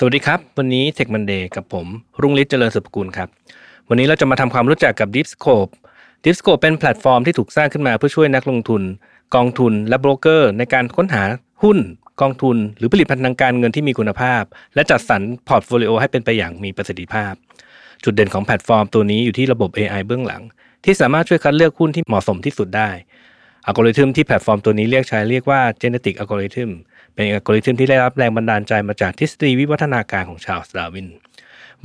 สวัสดีครับ วันนี้ Tech Monday กับผม รุ่งฤทธิ์เจริญสุภกุลครับ วันนี้เราจะมาทำความรู้จักกับ DeepScope DeepScope เป็นแพลตฟอร์มที่ถูกสร้างขึ้นมาเพื่อช่วยนักลงทุน กองทุนและโบรกเกอร์ ในการค้นหาหุ้น กองทุน หรือผลิตภัณฑ์ทางการเงินที่มีคุณภาพ และจัดสรร portfolio ให้เป็นไปอย่างมีประสิทธิภาพ จุดเด่นของแพลตฟอร์มตัวนี้อยู่ที่ระบบ AI เบื้องหลัง ที่สามารถช่วยคัดเลือกหุ้นที่เหมาะสมที่สุดได้อัลกอริทึมที่แพลตฟอร์มตัวนี้เรียกใช้เรียกว่า Genetic Algorithm เป็นอัลกอริทึมที่ได้รับแรงบันดาลใจมาจากทฤษฎีวิวัฒนาการของชาลส์ดาร์วิน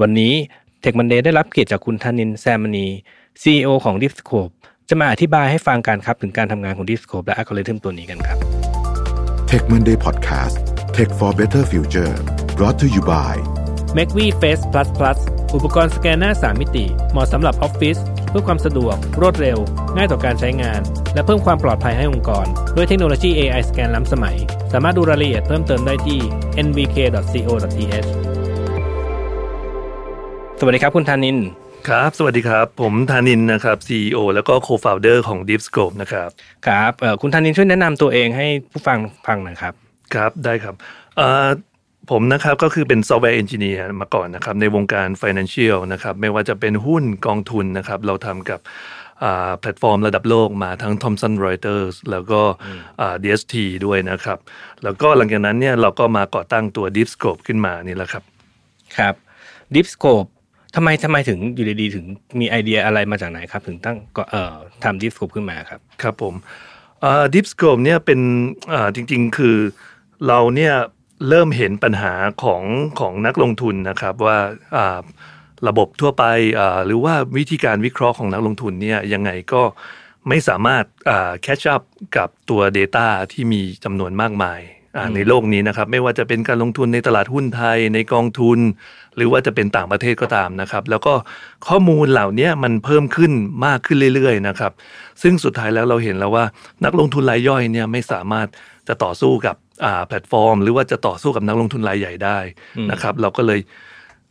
วันนี้ Tech Monday ได้รับเกียรติจากคุณธนินแซมนี CEO ของ DeepScope จะมาอธิบายให้ฟังกันครับ ถึงการทำงานของ DeepScope และอัลกอริทึมตัวนี้กันครับ Tech Monday Podcast Tech for Better Future brought to you by m a c v Face Plus Plus อุปกรณ์สแกนหน้า 3 มิติ เหมาะสำหรับออฟฟิศเพื่อความสะดวก รวดเร็ว ง่ายต่อการใช้งาน และเพิ่มความปลอดภัยให้องค์กร ด้วยเทคโนโลยี AI สแกนล้ำสมัย สามารถดูรายละเอียดเพิ่มเติมได้ที่ nvk.co.th สวัสดีครับคุณธานินครับ สวัสดีครับ ผมธานินนะครับ CEO แล้วก็ Co-founder ของ DeepScope นะครับ ครับเอ่อคุณธานินช่วยแนะนำตัวเองให้ผู้ฟังฟังหน่อยครับ ครับ ได้ครับเอ่อ ผมนะครับก็คือเป็น software engineer มาก่อนนะครับในวงการ Financial นะครับไม่ว่าจะเป็นหุ้นกองทุนนะครับเราทำกับอ่าแพลตฟอร์มระดับโลกมาทั้ง Thomson Reuters แล้วก็อ่า DST ด้วยนะครับ แล้วก็หลังจากนั้นเนี่ยเราก็มาก่อตั้งตัว DeepScope ขึ้นมานี่แหละครับครับ Deepscope ทำไมทำไมถึงอยู่ดีๆถึงมีไอเดียอะไรมาจากไหนครับ ถึงตั้งก็เอ่อทำ Deepscope ขึ้นมาครับ ครับผมดิฟสโคปเนี่ยเป็นอ่าจริง ๆ คือเราเนี่ย เริ่มเห็นปัญหาของของนักลงทุนนะครับว่าอ่าระบบทั่วไปอ่าหรือว่าวิธีการวิเคราะห์ของนักลงทุนเนี่ยยังไงก็ไม่สามารถอ่า catch up กับตัว Data ที่มีจำนวนมากมายอ่าในโลกนี้นะครับ ไม่ว่าจะเป็นการลงทุนในตลาดหุ้นไทยในกองทุน หรือว่าจะเป็นต่างประเทศก็ตามนะครับ แล้วก็ข้อมูลเหล่านี้มันเพิ่มขึ้นมากขึ้นเรื่อยๆนะครับ ซึ่งสุดท้ายแล้วเราเห็นแล้วว่านักลงทุนรายย่อยเนี่ยไม่สามารถจะต่อสู้กับอ่า แพลตฟอร์ม หรือว่าจะต่อสู้กับนักลงทุนรายใหญ่ได้นะครับเราก็เลย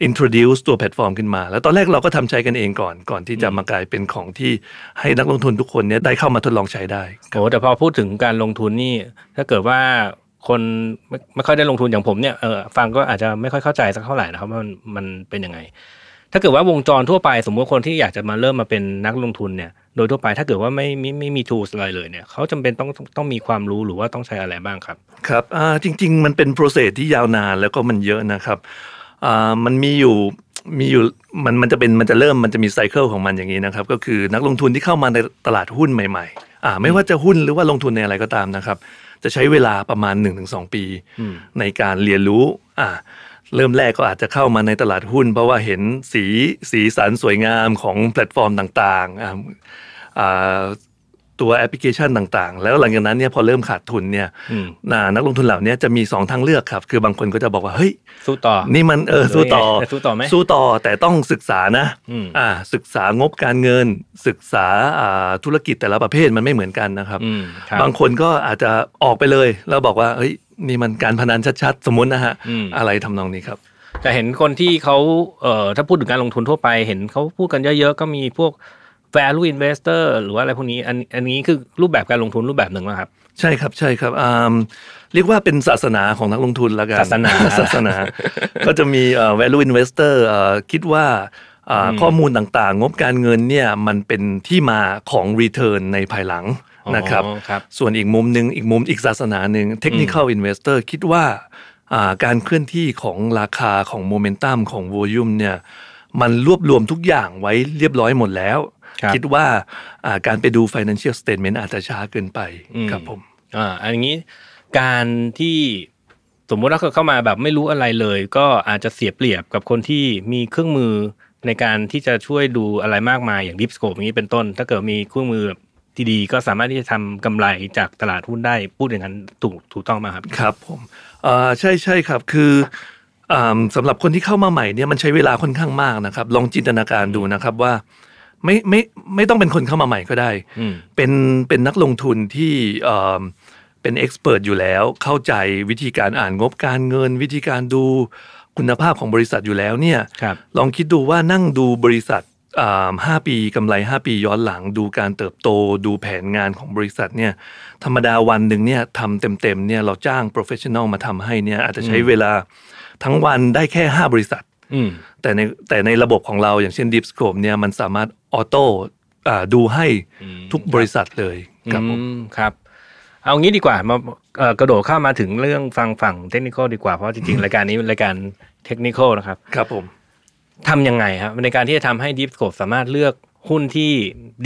introduce ตัวแพลตฟอร์มขึ้นมา แล้วตอนแรกเราก็ทำใช้กันเองก่อน ก่อนที่จะมากลายเป็นของที่ให้นักลงทุนทุกคนเนี่ยได้เข้ามาทดลองใช้ได้โอ้แต่พอพูดถึงการลงทุนนี่ ถ้าเกิดว่าคนไม่ไม่ค่อยได้ลงทุนอย่างผมเนี่ยเออฟังก็อาจจะไม่ค่อยเข้าใจสักเท่าไหร่นะครับว่ามันมันเป็นยังไง ถ้าเกิดว่าวงจรทั่วไป สมมติคนที่อยากจะมาเริ่มมาเป็นนักลงทุนเนี่ย โดยทั่วไปถ้าเกิดว่าไม่ไม่ไม่มี tools อะไรเลยเนี่ยเขาจำเป็นต้องต้องมีความรู้หรือว่าต้องใช้อะไรบ้างครับ ครับอ่าจริง ๆ มันเป็น process ที่ยาวนานแล้วก็มันเยอะนะครับอ่ามันมีอยู่มีอยู่มันมันจะเป็นมันจะเริ่มมันจะมีไซเคิลของมันอย่างนี้นะครับ ก็คือนักลงทุนที่เข้ามาในตลาดหุ้นใหม่ๆอ่าไม่ว่าจะหุ้นหรือว่าลงทุนในอะไรก็ตามนะครับ จะใช้เวลาประมาณ 1-2 ปี ในการเรียนรู้อ่า เริ่มแรกก็อาจจะเข้ามาในตลาดหุ้น เพราะว่าเห็นสีสีสันสวยงามของแพลตฟอร์มต่างๆอ่าอ่าตัวแอปพลิเคชันต่างๆ แล้วหลังจากนั้นเนี่ยพอเริ่มขาดทุนเนี่ยอืมน่ะนักลงทุนเหล่านี้จะมีสองทางเลือกครับ คือบางคนก็จะบอกว่าเฮ้ยสู้ต่อ นี่มันเออหรือสู้ต่อไงสู้ต่อไหมสู้ต่อแต่ต้องศึกษานะอืมอ่าศึกษางบการเงิน ศึกษาอ่าธุรกิจแต่ละประเภทมันไม่เหมือนกันนะครับอืมครับบางคนก็อาจจะออกไปเลย แล้วบอกว่าเฮ้ย นี่มันการพนันชัดๆ สมมตินะฮะอืมอะไรทำนองนี้ครับแต่เห็นคนที่เขาเอ่อถ้าพูดถึงการลงทุนทั่วไป เห็นเขาพูดกันเยอะๆ ก็มีพวก value investor หรือว่าอะไรพวกนี้อันอันนี้คือรูปแบบการลงทุนรูปแบบหนึ่งนะครับ ใช่ครับใช่ครับอ่าเรียกว่าเป็นศาสนาของนักลงทุนแล้วกันศาสนาศาสนา ก็จะมีเอ่อ value investor เอ่อคิดว่าอ่าข้อมูลต่างๆ งบการเงินเนี่ยมันเป็นที่มาของ return ในภายหลัง นะครับอ๋อครับส่วนอีกมุมหนึ่งอีกมุมอีกศาสนาหนึ่ง technical investor คิดว่าอ่าการเคลื่อนที่ของราคาของโมเมนตัมของ volume เนี่ยมันรวบรวมทุกอย่างไว้เรียบร้อยหมดแล้วครับคิดว่าอ่าการไปดู financial statement อาจจะช้าเกินไปครับผมอ่าอันนี้การที่สมมุติว่าเขาเข้ามาแบบไม่รู้อะไรเลย ก็อาจจะเสียเปรียบกับคนที่มีเครื่องมือในการที่จะช่วยดูอะไรมากมายอย่าง Deep Scope อย่างนี้เป็นต้น ถ้าเกิดมีเครื่องมือ ที่ดีก็สามารถที่จะทำกำไรจากตลาดหุ้นได้พูดอย่างนั้นถูกถูกต้องไหมครับครับผมอ่าใช่ใช่ครับคืออ่าสำหรับคนที่เข้ามาใหม่เนี่ยมันใช้เวลาค่อนข้างมากนะครับ ลองจินตนาการดูนะครับว่าไม่ไม่ไม่ต้องเป็นคนเข้ามาใหม่ก็ได้อืมเป็นเป็นนักลงทุนที่เอ่อเป็นเอ็กซ์เพรสอยู่แล้ว เข้าใจวิธีการอ่านงบการเงิน วิธีการดูคุณภาพของบริษัทอยู่แล้วเนี่ยครับลองคิดดูว่านั่งดูบริษัทอ่า ห้าปีกำไร 5 ปีย้อนหลังดูการเติบโตดูแผนงานของบริษัทเนี่ยธรรมดาวันหนึ่งเนี่ยทำเต็มๆเนี่ยเราจ้าง professional มาทำให้เนี่ยอาจจะใช้เวลาทั้งวันได้แค่ 5 บริษัทอืมแต่ในแต่ในระบบของเราอย่างเช่น Deep Scope เนี่ยมันสามารถ auto อ่าดูให้อืมทุกบริษัทเลยครับผมอืมครับเอางี้ดีกว่ามาเอ่อกระโดดเข้ามาถึงเรื่องฟังฝั่งเทคนิคดีกว่าเพราะจริงๆ รายการนี้เป็นรายการเทคนิคนะครับ ครับผม ทำยังไงครับในการที่จะทำให้ Deep Scope สามารถเลือกหุ้นที่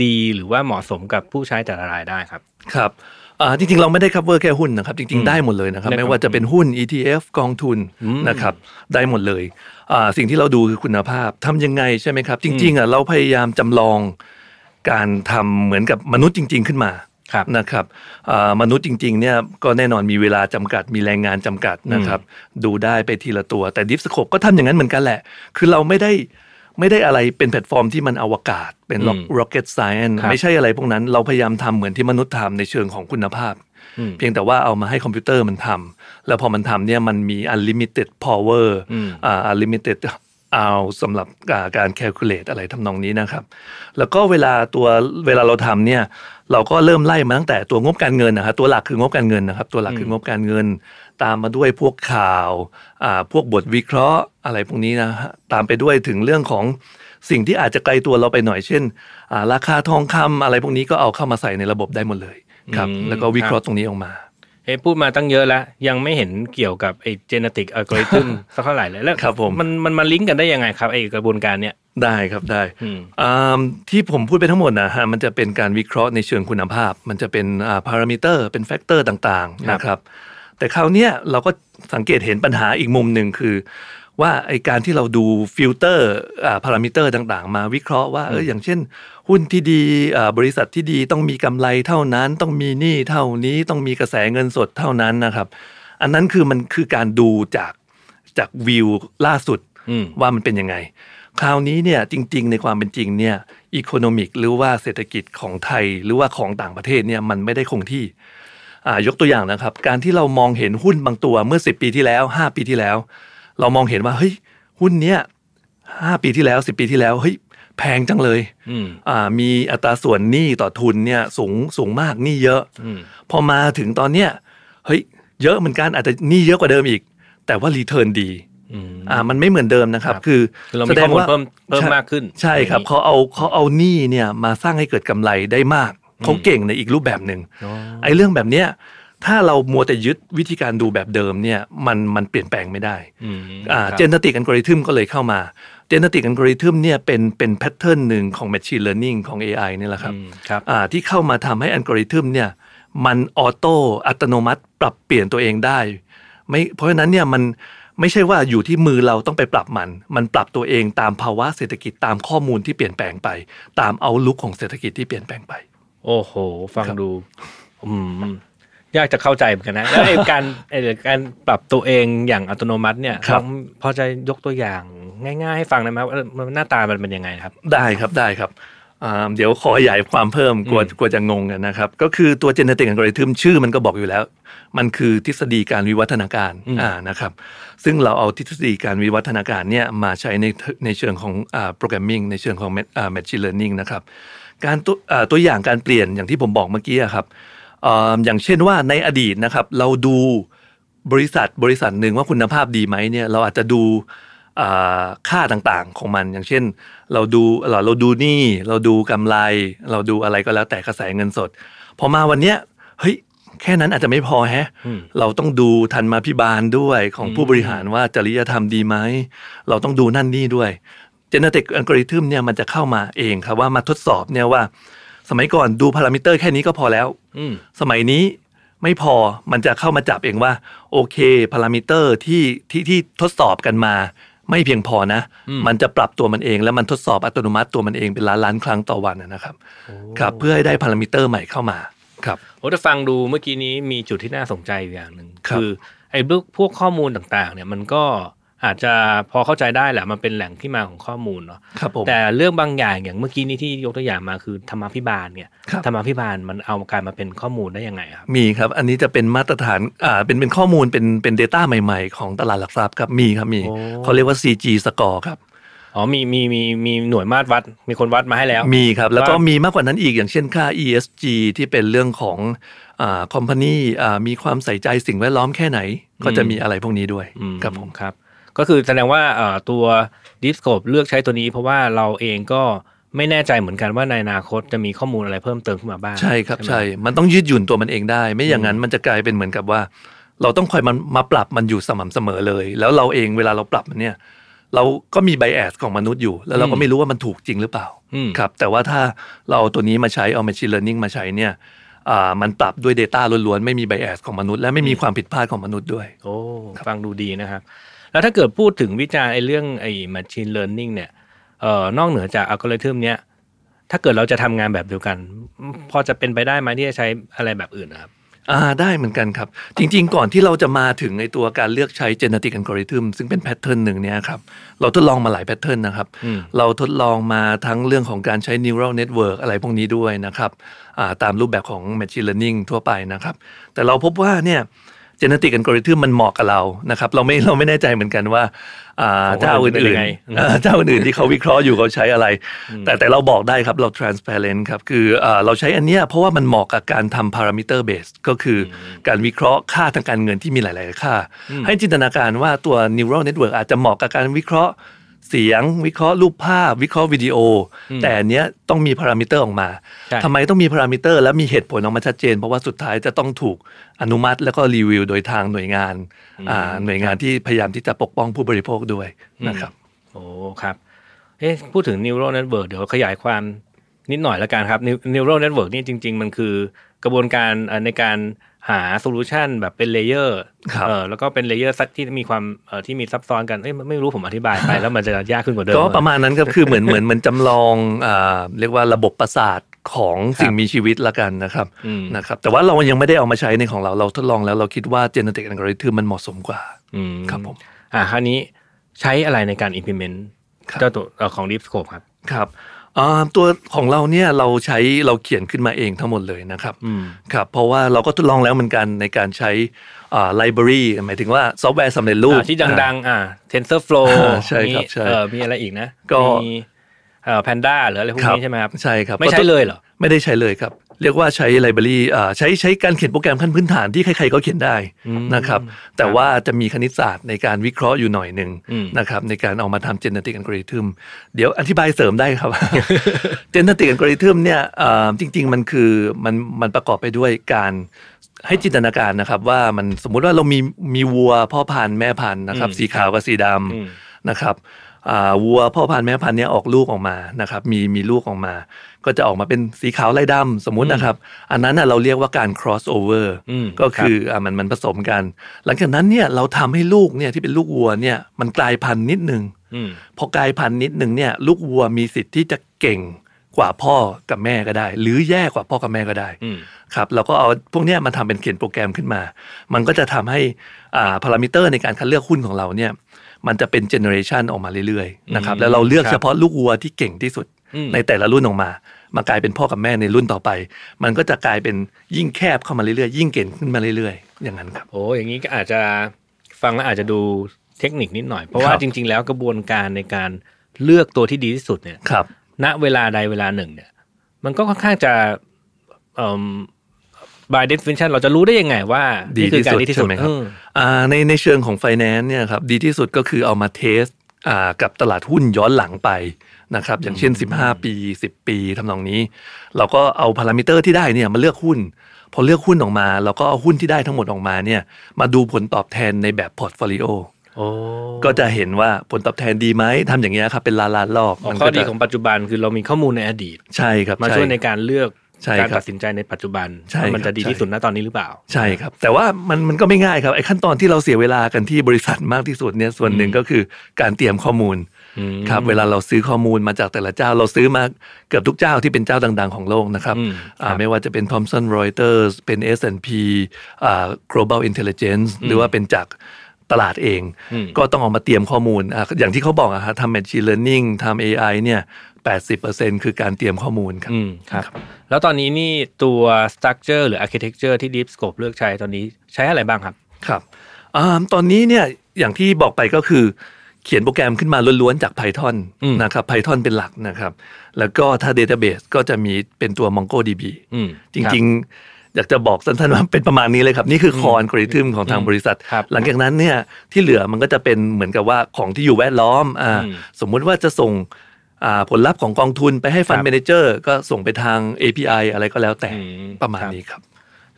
ดีหรือว่าเหมาะสมกับผู้ใช้แต่ละรายได้ครับ ครับอ่าจริงๆ เราไม่ได้ cover แค่หุ้นนะครับ จริงอืมๆได้หมดเลยนะครับได้ไม่ว่าจะเป็นหุ้น ETF กองทุนอืมนะครับได้หมดเลยอ่าสิ่งที่เราดูคือคุณภาพทำยังไงใช่ไหมครับ จริงๆอะเราพยายามจำลองการทำเหมือนกับมนุษย์จริง ๆ ขึ้นมาครับ นะครับอ่ามนุษย์จริงๆเนี่ยก็แน่นอนมีเวลาจำกัดมีแรงงานจำกัดนะครับ ดูได้ไปทีละตัว แต่ Deep Scope ก็ทำอย่างนั้นเหมือนกันแหละ คือเราไม่ได้ไม่ได้อะไรเป็นแพลตฟอร์มที่มันอวกาศเป็นอืม rocket science ครับไม่ใช่อะไรพวกนั้น เราพยายามทำเหมือนที่มนุษย์ทำในเชิงของคุณภาพอืมเพียงแต่ว่าเอามาให้คอมพิวเตอร์มันทำแล้วพอมันทำเนี่ยมันมี unlimited power อืมอ่า unlimited เอาสำหรับอ่าการ calculate อะไรทำนองนี้นะครับ แล้วก็เวลาตัวเวลาเราทำเนี่ย เราก็เริ่มไล่มาตั้งแต่ตัวงบการเงินนะครับตัวหลักคืองบการเงินนะครับ ตัวหลักคืองบการเงิน ตามมาด้วยพวกข่าวอ่าพวกบทวิเคราะห์อะไรพวกนี้นะฮะตามไปด้วยถึงเรื่องของสิ่งที่อาจจะไกลตัวเราไปหน่อยเช่นอ่าราคาทองคำอะไรพวกนี้ก็เอาเข้ามาใส่ในระบบได้หมดเลยครับอืมแล้วก็วิเคราะห์ตรงนี้ออกมาเอ้พูดมาตั้งเยอะแล้ว ยังไม่เห็นเกี่ยวกับไอ้ genetic algorithm สักเท่าไหร่เลยแล้วครับผมมันมันมาลิงก์กันได้ยังไงครับไอ้กระบวนการเนี้ย ได้ครับได้อืมอ่าที่ผมพูดไปทั้งหมดนะฮะมันจะเป็นการวิเคราะห์ในเชิงคุณภาพ มันจะเป็นอ่าพารามิเตอร์เป็น factor ต่างๆครับนะครับ แต่คราวเนี้ยเราก็สังเกตเห็นปัญหาอีกมุมหนึ่งคือ ว่าไอ้การที่เราดูฟิลเตอร์อ่าพารามิเตอร์ต่างๆ มาวิเคราะห์ว่าเอออย่างเช่น หุ้นที่ดีอ่าบริษัทที่ดีต้องมีกำไรเท่านั้นต้องมีหนี้เท่านี้ต้องมีกระแสเงินสดเท่านั้นนะครับ อันนั้นคือมันคือการดูจากจากวิวล่าสุดอืมว่ามันเป็นยังไง คราวนี้เนี่ยจริง ๆ ในความเป็นจริงเนี่ยอีโคโนมิกหรือว่าเศรษฐกิจของไทย หรือว่าของต่างประเทศเนี่ยมันไม่ได้คงที่อ่ายกตัวอย่างนะครับ การที่เรามองเห็นหุ้นบางตัวเมื่อ 10 ปีที่แล้ว 5 ปีที่แล้ว เรามองเห็นว่าเฮ้ยหุ้นเนี้ยห้าปีที่แล้ว 10 ปีที่แล้วเฮ้ยแพงจังเลยอืมอ่ามีอัตราส่วนหนี้ต่อทุนเนี่ยสูงสูงมากหนี้เยอะอืมพอมาถึงตอนเนี้ยเฮ้ยเยอะเหมือนกันอาจจะหนี้เยอะกว่าเดิมอีก แต่ว่า return ดี อืมอ่ามันไม่เหมือนเดิมนะครับครับคือคือเรามีข้อมูลเพิ่มเพิ่มใช่มากขึ้น ใช่ครับอย่างนี้เขาเอาเขาเอาหนี้เนี่ยมาสร้างให้เกิดกำไรได้มากเขาเก่งในอีกรูปแบบหนึ่งอ๋อไอ้เรื่องแบบเนี้ยถ้าเรามัวแต่ยึดวิธีการดูแบบเดิมเนี่ยมันมันเปลี่ยนแปลงไม่ได้อืมอ่าครับ genetic algorithm ก็เลยเข้ามา genetic algorithm เนี่ยเป็นเป็น pattern หนึ่งของ Machine Learning ของ AI เนี่ยแหละครับอืมครับอ่าที่เข้ามาทำให้อัลกอริทึมเนี่ยมันออโต้อัตโนมัติปรับเปลี่ยนตัวเองได้ไม่เพราะฉะนั้นเนี่ยมัน ไม่ใช่ว่าอยู่ที่มือเราต้องไปปรับมัน มันปรับตัวเองตามภาวะเศรษฐกิจตามข้อมูลที่เปลี่ยนแปลงไป ตามเอาลุกของเศรษฐกิจที่เปลี่ยนแปลงไป โอ้โห ฟังครับดูอืมยากจะเข้าใจเหมือนกันนะแล้วไอ้การไอ้การปรับตัวเองอย่างอัตโนมัติเนี่ยครับลองพอจะยกตัวอย่างง่ายๆให้ฟังได้ไหมว่าเออมันหน้าตามันเป็นยังไงครับ ได้ครับได้ครับอ่า เดี๋ยวขอขยายความเพิ่มกลัวอืมกลัวจะงงกันนะครับ ก็คือตัว genetic algorithm ชื่อมันก็บอกอยู่แล้ว มันคือทฤษฎีการวิวัฒนาการอ่านะครับ ซึ่งเราเอาทฤษฎีการวิวัฒนาการเนี่ยมาใช้ในในเชิงของอ่าโปรแกรมมิ่งในเชิงของอ่า machine learning นะครับ การตัวอ่าตัวอย่างการเปลี่ยนอย่างที่ผมบอกเมื่อกี้อะครับอ่าอย่างเช่นว่าในอดีตนะครับ เราดูบริษัทบริษัทหนึ่งว่าคุณภาพดีไหมเนี่ยเราอาจจะดูอ่า ค่าต่างๆของมัน อย่างเช่น เราดูเราเราดูหนี้เราดูกำไร เราดูอะไรก็แล้วแต่กระแสเงินสด พอมาวันเนี้ยเฮ้ยแค่นั้นอาจจะไม่พอแฮะอืมเราต้องดูทันมาพิบาลด้วยของผู้บริหารว่าจริยธรรมดีไหม เราต้องดูนั่นนี่ด้วย genetic algorithm เนี่ยมันจะเข้ามาเองครับว่ามาทดสอบเนี่ยว่า สมัยก่อนดูพารามิเตอร์แค่นี้ก็พอแล้วอืมสมัยนี้ไม่พอมันจะเข้ามาจับเองว่า โอเคพารามิเตอร์ที่ที่ที่ทดสอบกันมา ไม่เพียงพอนะ มันจะปรับตัวมันเอง แล้วมันทดสอบอัตโนมัติตัวมันเองเป็นล้านล้านๆครั้งต่อวันนะครับครับเพื่อให้ได้พารามิเตอร์ใหม่เข้ามาครับโอ้ถ้าฟังดูเมื่อกี้นี้มีจุดที่น่าสนใจอยู่อย่างหนึ่งครับอไอ้พวกพวกข้อมูลต่างๆ เนี่ยมันก็ อาจจะพอเข้าใจได้แหละมันเป็นแหล่งที่มาของข้อมูลเนาะครับผมแต่เรื่องบางอย่างอย่างเมื่อกี้นี้ที่ยกตัวอย่างมาคือธรรมาภิบาลเนี่ยครับธรรมาภิบาลมันเอากลารมาเป็นข้อมูลได้ยังไงครับมีครับ อันนี้จะเป็นมาตรฐานอ่าเป็นเป็นข้อมูลเป็นเป็น Data ใหม่ ๆ ของตลาดหลักทรัพย์ครับมีครับมีโอ้เขาเรียกว่า CG score ครับอ๋อมีมีมีมีหน่วยมาตรวัด มีคนวัดมาให้แล้ว มีครับ แล้วก็ว่ามีมีมากกว่านั้นอีกอย่างเช่นค่า ESG ที่เป็นเรื่องของอ่าคอมพานีอ่ามีความใส่ใจสิ่งแวดล้อมแค่ไหน ก็จะมีอะไรพวกนี้ด้วยอืมครับผมครับ ก็คือแสดงว่าเอ่อตัว Deep Scope เลือกใช้ตัวนี้เพราะว่าเราเองก็ไม่แน่ใจเหมือนกันว่าในอนาคตจะมีข้อมูลอะไรเพิ่มเติมขึ้นมาบ้าง ใช่ครับไหมใช่ มันต้องยืดหยุ่นตัวมันเองได้ ไม่อย่างนั้นมันจะกลายเป็นเหมือนกับว่า เราต้องคอยมันมาปรับมันอยู่สม่ำเสมอเลย แล้วเราเองเวลาเราปรับมันเนี่ย เราก็มีไบแอสของมนุษย์อยู่ แล้วเราก็ไม่รู้ว่ามันถูกจริงหรือเปล่าอืมครับ แต่ว่าถ้าเราเอาตัวนี้มาใช้เอา machine learning มาใช้เนี่ยอ่ามันปรับด้วย Data ล้วนๆ ไม่มีไบแอสของมนุษย์ และไม่มีความผิดพลาดของมนุษย์ด้วย โอ้ฟังดูดีนะครับ แล้วถ้าเกิดพูดถึงวิจารณ์ไอ้เรื่องไอ้ machine learning เนี่ยเอ่อนอกเหนือจากอัลกอริทึมเนี้ยถ้าเกิดเราจะทำงานแบบเดียวกัน พอจะเป็นไปได้ไหมที่จะใช้อะไรแบบอื่นนะครับอ่าได้เหมือนกันครับ จริง ๆ ก่อนที่เราจะมาถึงในตัวการเลือกใช้ genetic algorithm ซึ่งเป็น pattern หนึ่งเนี่ยครับเราทดลองมาหลาย pattern นะครับอืมเราทดลองมาทั้งเรื่องของการใช้ neural network อะไรพวกนี้ด้วยนะครับอ่าตามรูปแบบของ machine learning ทั่วไปนะครับ แต่เราพบว่าเนี่ย genetic algorithm มันเหมาะกับเรานะครับ เราไม่เราไม่แน่ใจเหมือนกันว่าอ่าของคนเจ้าอื่นอื่นๆเป็นอื่ยันงไงเอ่อเจ้าอื่นๆที่เขาวิเคราะห์อยู่เขาใช้อะไร แต่แต่เราบอกได้ครับเรา transparent ครับคืออ่าเราใช้อันเนี้ยเพราะว่ามันเหมาะกับการทำ parameter base ก็คือการวิเคราะห์ค่าทางการเงินที่มีหลาย ๆ ค่า ให้จินตนาการว่าตัว neural network อาจจะเหมาะกับการวิเคราะห์ เสียงวิเคราะห์รูปภาพ วิเคราะห์วิดีโอ แต่อันเนี้ยต้องมีพารามิเตอร์ออกมาใช่ทำไมต้องมีพารามิเตอร์และมีเหตุผลออกมาชัดเจน เพราะว่าสุดท้ายจะต้องถูกอนุมัติแล้วก็รีวิวโดยทางหน่วยงานอ่าหน่วยงานที่พยายามที่จะปกป้องผู้บริโภคด้วยนะครับโอ้ครับเอ๊ะพูดถึง neural network เดี๋ยวขยายความนิดหน่อยละกันครับ Neu- neural network นี่จริง ๆ มันคือกระบวนการเอ่อในการ หา solution แบบเป็น layer ครับเออแล้วก็เป็น layer ที่มีความเอ่อที่มีซับซ้อนกันเอ้ยไม่รู้ผมอธิบายไปแล้วมันจะยากขึ้นกว่าเดิมก็ประมาณนั้นครับคือเหมือนเหมือนเหมือนจำลองอ่าเรียกว่าระบบประสาทของสิ่งมีชีวิตละกันนะครับอืมนะครับแต่ว่าเรายังไม่ได้เอามาใช้ในของเราเราทดลองแล้วเราคิดว่า genetic algorithm มันเหมาะสมกว่าอืมครับผมอ่าคราวนี้ใช้อะไรในการ implement ครับเจ้าตัวเอ่อของ Deep Scope ครับครับอ่า ตัวของเราเนี่ยเราใช้เราเขียนขึ้นมาเองทั้งหมดเลยนะครับอืมครับเพราะว่าเราก็ทดลองแล้วเหมือนกันในการใช้อ่า library หมายถึงว่าซอฟต์แวร์สำเร็จรูปอ่าที่ดังๆอ่า TensorFlow อ่าใช่ครับมีใช่เออมีอะไรอีกนะก็มีเอ่อ Panda หรืออะไรพวกนี้ใช่ไหมครับใช่ครับไม่ใช่เลยเหรอ ไม่ได้ใช้เลยครับ เรียกว่าใช้ library อ่าใช้ใช้การเขียนโปรแกรมขั้นพื้นฐานที่ใครๆก็เขียนได้นะครับแต่ว่าจะมีคณิตศาสตร์ในการวิเคราะห์อยู่หน่อยหนึ่งอืมนะครับในการเอามาทำ genetic algorithm เดี๋ยวอธิบายเสริมได้ครับ genetic algorithm เนี่ยอ่าจริง ๆ มันคือมันมันประกอบไปด้วยการให้จินตนาการนะครับ ว่ามันสมมุติว่าเรามีมีวัวพ่อพันธุ์แม่พันธุ์นะครับอืมสีขาวกับสีดอืมำนะครับอ่าวัวพ่อพันธุ์แม่พันธุ์เนี่ยออกลูกออกมานะครับมีมีลูกออกมา ก็จะออกมาเป็นสีขาวลายดำสมมุตินะครับ อันนั้นน่ะเราเรียกว่าการ cross over อืมก็คืออ่ามันมันผสมกัน หลังจากนั้นเนี่ยเราทำให้ลูกเนี่ยที่เป็นลูกวัวเนี่ยมันกลายพันธุ์นิดนึงอืมพอกลายพันธุ์นิดหนึ่งเนี่ยลูกวัวมีสิทธิ์ที่จะเก่งกว่าพ่อกับแม่ก็ได้ หรือแย่กว่าพ่อกับแม่ก็ได้อืมครับเราก็เอาพวกเนี้ยมาทำเป็นเขียนโปรแกรมขึ้นมา มันก็จะทำให้อ่าพารามิเตอร์ในการคัดเลือกหุ้นของเราเนี่ยมันจะเป็นเจเนอเรชันออกมาเรื่อยๆนะครับอืมแล้วเราเลือกครับเฉพาะลูกวัวที่เก่งที่สุดอืมในแต่ละรุ่นออกมา มากลายเป็นพ่อกับแม่ในรุ่นต่อไป มันก็จะกลายเป็นยิ่งแคบเข้ามาเรื่อยๆ ยิ่งเก่งขึ้นมาเรื่อยๆ อย่างนั้นครับ โอ้อย่างนี้ก็อาจจะฟังแล้วอาจจะดูเทคนิคนิดหน่อย เพราะว่าครับจริง ๆ แล้วกระบวนการในการเลือกตัวที่ดีที่สุดเนี่ยครับ ณเวลาใดเวลาหนึ่งเนี่ย มันก็ค่อนข้างจะเอ่อ by definition เราจะรู้ได้ยังไงว่าดีที่สุใช่ดไหมครับเอออ่าในในเชิงของ finance เนี่ยครับดีที่สุดก็คือเอามา test อ่ากับตลาดหุ้นย้อนหลังไป นะครับอย่างเช่น 15 ปี 10 ปีทำนองนี้ เราก็เอาพารามิเตอร์ที่ได้เนี่ยมาเลือกหุ้น พอเลือกหุ้นออกมา เราก็เอาหุ้นที่ได้ทั้งหมดออกมาเนี่ยมาดูผลตอบแทนในแบบ portfolio โอ้ก็จะเห็นว่าผลตอบแทนดีไหมทำอย่างเงี้ยครับเป็นล้านล้านๆรอบอ๋อมันข้อก็ดีจะของปัจจุบันคือเรามีข้อมูลในอดีตใช่ครับมาช่ช่วยในการเลือกใช่การครับตัดสินใจในปัจจุบันใช่ว่ามันครัจะบดีที่สุดณตอนนี้หรือเปล่า ใช่ครับ แต่ว่ามันมันก็ไม่ง่ายครับไอ้ขั้นตอนที่เราเสียเวลากันที่บริษัทมากที่สุดเนี่ยส่วนหนึ่งก็คือการเตรียมข้อมูลอืม ครับเวลาเราซื้อข้อมูลมาจากแต่ละเจ้า เราซื้อมาเกือบทุกเจ้าที่เป็นเจ้าดัง ๆ ของโลกนะครับอืมอ่าครับไม่ว่าจะเป็น Thomson Reuters เป็น S&P อ่า Global Intelligence หรือว่าเป็นจากตลาดเองอืมก็ต้องเอามาเตรียมข้อมูลอะอย่างที่เขาบอกอะครับทำ Machine Learning ทำ AI เนี่ย80%คือการเตรียมข้อมูลครับอืมครับ แล้วตอนนี้นี่ตัว structure หรือ architecture ที่ Deep Scope เลือกใช้ตอนนี้ใช้อะไรบ้างครับ ครับอ่าตอนนี้เนี่ยอย่างที่บอกไปก็คือ เขียนโปรแกรมขึ้นมาล้วนๆจาก Python อืมนะครับ Python เป็นหลักนะครับ แล้วก็ถ้า Database ก็จะมีเป็นตัว MongoDB อืมจริงๆ อยากจะบอกสั้นๆว่าเป็นประมาณนี้เลยครับ นี่คือคอนกริทึมของทางบริษัทครับหลังจากนั้นเนี่ยที่เหลือมันก็จะเป็นเหมือนกับว่าของที่อยู่แวดล้อมอ่าอืมสมมุติว่าจะส่งอ่าผลลัพธ์ของกองทุนไปให้ฟันครับเมนเจอร์ก็ส่งไปทาง API อะไรก็แล้วแต่อืมประมาณครับนี้ครับ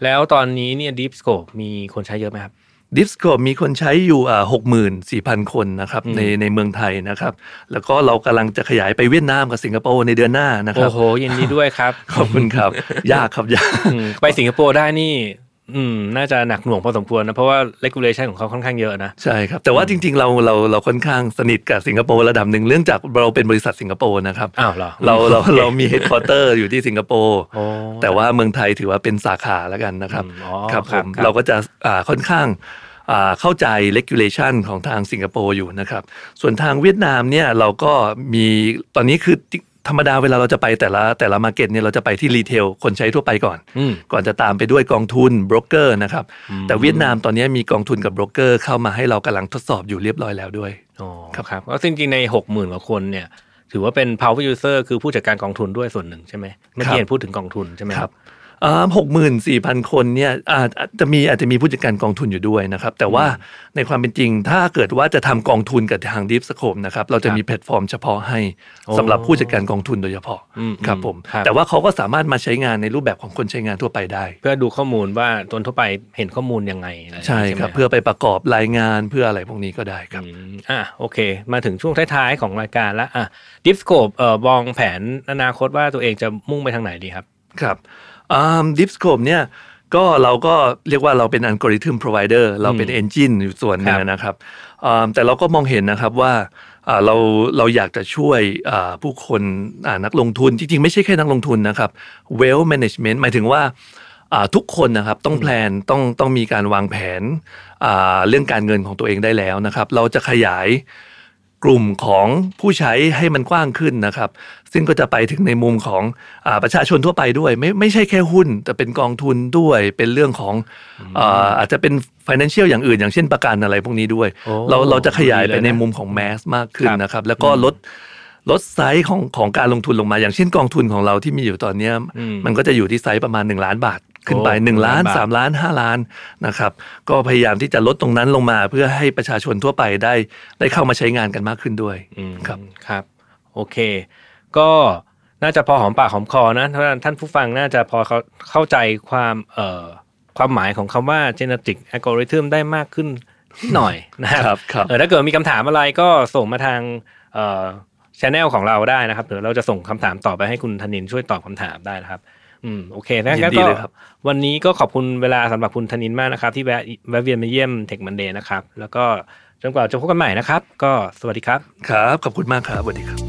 แล้วตอนนี้เนี่ย Deep Scope มีคนใช้เยอะไหมครับ ดิสโ o มีคนใช้อยู่อ่าหกหมื่นสี่พันคนนะครับอืมในในเมืองไทยนะครับ แล้วก็เรากำลังจะขยายไปเวียดนามกับสิงคโปร์ในเดือนหน้านะครัโอ้บโหยินดีด้วยครับ ขอบคุณครับ ยากครับยากอืมไปสิงคโปร์ได้นี่ อืมน่าจะหนักหน่วงพอสมควรนะ เพราะว่า regulation ของเขาค่อนข้างเยอะนะ ใช่ครับ แต่ว่าจริง ๆ เราเราเราค่อนข้างสนิทกับสิงคโปร์ระดับหนึ่งเรื่องจากเราเป็นบริษัทสิงคโปร์นะครับอ้าวเหรอเราเราเรามีเฮดค q u เตอร์อยู่ที่สิงคโปร์โอ้แต่ว่าเมืองไทยถือว่าเป็นสาขาแล้วกันนะครับอืมอ๋อครับครับผมครับเราก็จะอ่าค่อนข้างอ่าเข้าใจ regulation ของทางสิงคโปร์อยู่นะครับ ส่วนทางเวียดนามเนี่ยเราก็มีตอนนี้คือ ธรรมดาเวลาเราจะไปแต่ละแต่ละ market เนี่ยเราจะไปที่ retail คนใช้ทั่วไปก่อนอืมก่อนจะตามไปด้วยกองทุนโบรกเกอร์นะครับอืมแต่เวียดนามตอนนี้มีกองทุนกับโบรกเกอร์เข้ามาให้เรากำลังทดสอบอยู่เรียบร้อยแล้วด้วยอ๋อครับครับก็จริงๆในหกหมื่นกว่าคนเนี่ยถือว่าเป็น power user คือผู้จัดการกองทุนด้วยส่วนหนึ่งใช่ไหมเมื่อกี้เห็นพูดถึงกองทุนใช่ไหมครับ หกหมื่นสี่พันคนเนี่ยอาจอาจจะมีอาจจะมีผู้จัดการกองทุนอยู่ด้วยนะครับ แต่ว่าในความเป็นจริง ถ้าเกิดว่าจะทำกองทุนกับทาง Deep Scope นะครับเราจะมีแพลตฟอร์มเฉพาะให้โอ้สำหรับผู้จัดการกองทุนโดยเฉพาะอืมครับผมครับแต่ว่าเขาก็สามารถมาใช้งานในรูปแบบของคนใช้งานทั่วไปได้ เพื่อดูข้อมูลว่าตัวทั่วไปเห็นข้อมูลยังไงอะไรอย่างใช่งี้ครับไหมเพื่อไปประกอบรายงานเพื่ออะไรพวกนี้ก็ได้ครับอืมอะโอเค มาถึงช่วงท้ายๆของรายการแล้วอะ Deep Scope เอ่อมองแผนอนาคตว่าตัวเองจะมุ่งไปทางไหนดีครับครับ Deep Scope เนี่ยก็เราก็เรียกว่าเราเป็น algorithm provider เราเป็นอืม engine อยู่ส่วนหนึงครับนะครับอ่าแต่เราก็มองเห็นนะครับว่าอ่าเราเราอยากจะช่วยอ่าผู้คนอ่านักลงทุนจริงๆ ไม่ใช่แค่นักลงทุนนะครับ well management หมายถึงว่าอ่าทุกคนนะครับต้องแพลนต้องต้องมีการวางแผนอ่าเรื่องการเงินของตัวเองได้แล้วนะครับ เราจะขยาย กลุ่มของผู้ใช้ให้มันกว้างขึ้นนะครับ ซึ่งก็จะไปถึงในมุมของอาประชาชนทั่วไปด้วย ไม่ไม่ใช่แค่หุ้น แต่เป็นกองทุนด้วยเป็นเรื่องของอาอาจจะเป็น financial อย่างอื่น อย่างเช่นประกันอะไรพวกนี้ด้วยโอ้เราเราจะขยายดีเลยไปนะในมุมของแมสมากขึ้นครับนะครับ แล้วก็ลดลดไซส์ของของการลงทุนลงมา อย่างเช่นกองทุนของเราที่มีอยู่ตอนเนี้ยอืมมันก็จะอยู่ที่ไซส์ประมาณ 1 ล้านบาท ขึ้นไปโอ้1ล้านล้านบาท3ล้าน 5 ล้านนะครับก็พยายามที่จะลดตรงนั้นลงมาเพื่อให้ประชาชนทั่วไปได้ได้เข้ามาใช้งานกันมากขึ้นด้วยอืมครับครับโอเค ก็น่าจะพอหอมปากหอมคอนะท่านท่านผู้ฟังน่าจะพอเขาเข้าใจความเอ่อความหมายของคำว่า genetic algorithm ได้มากขึ้นนิดหน่อยนะครับครับเออถ้าเกิดมีคำถามอะไรก็ส่งมาทางเอ่อ channel ของเราได้นะครับเดี๋ยวเราจะส่งคำถามต่อไปให้คุณธนินช่วยตอบคำถามได้นะครับ อืมโอเคนะยิงั้นนดีก็เลยครับวันนี้ก็ขอบคุณเวลาสำหรับคุณธนินมากนะครับ ที่แวะแวะเวียนมาเยี่ยม Tech Monday นะครับ แล้วก็จนกว่าจะพบกันใหม่นะครับ ก็สวัสดีครับ ครับ ขอบคุณมากครับสวัสดีครับ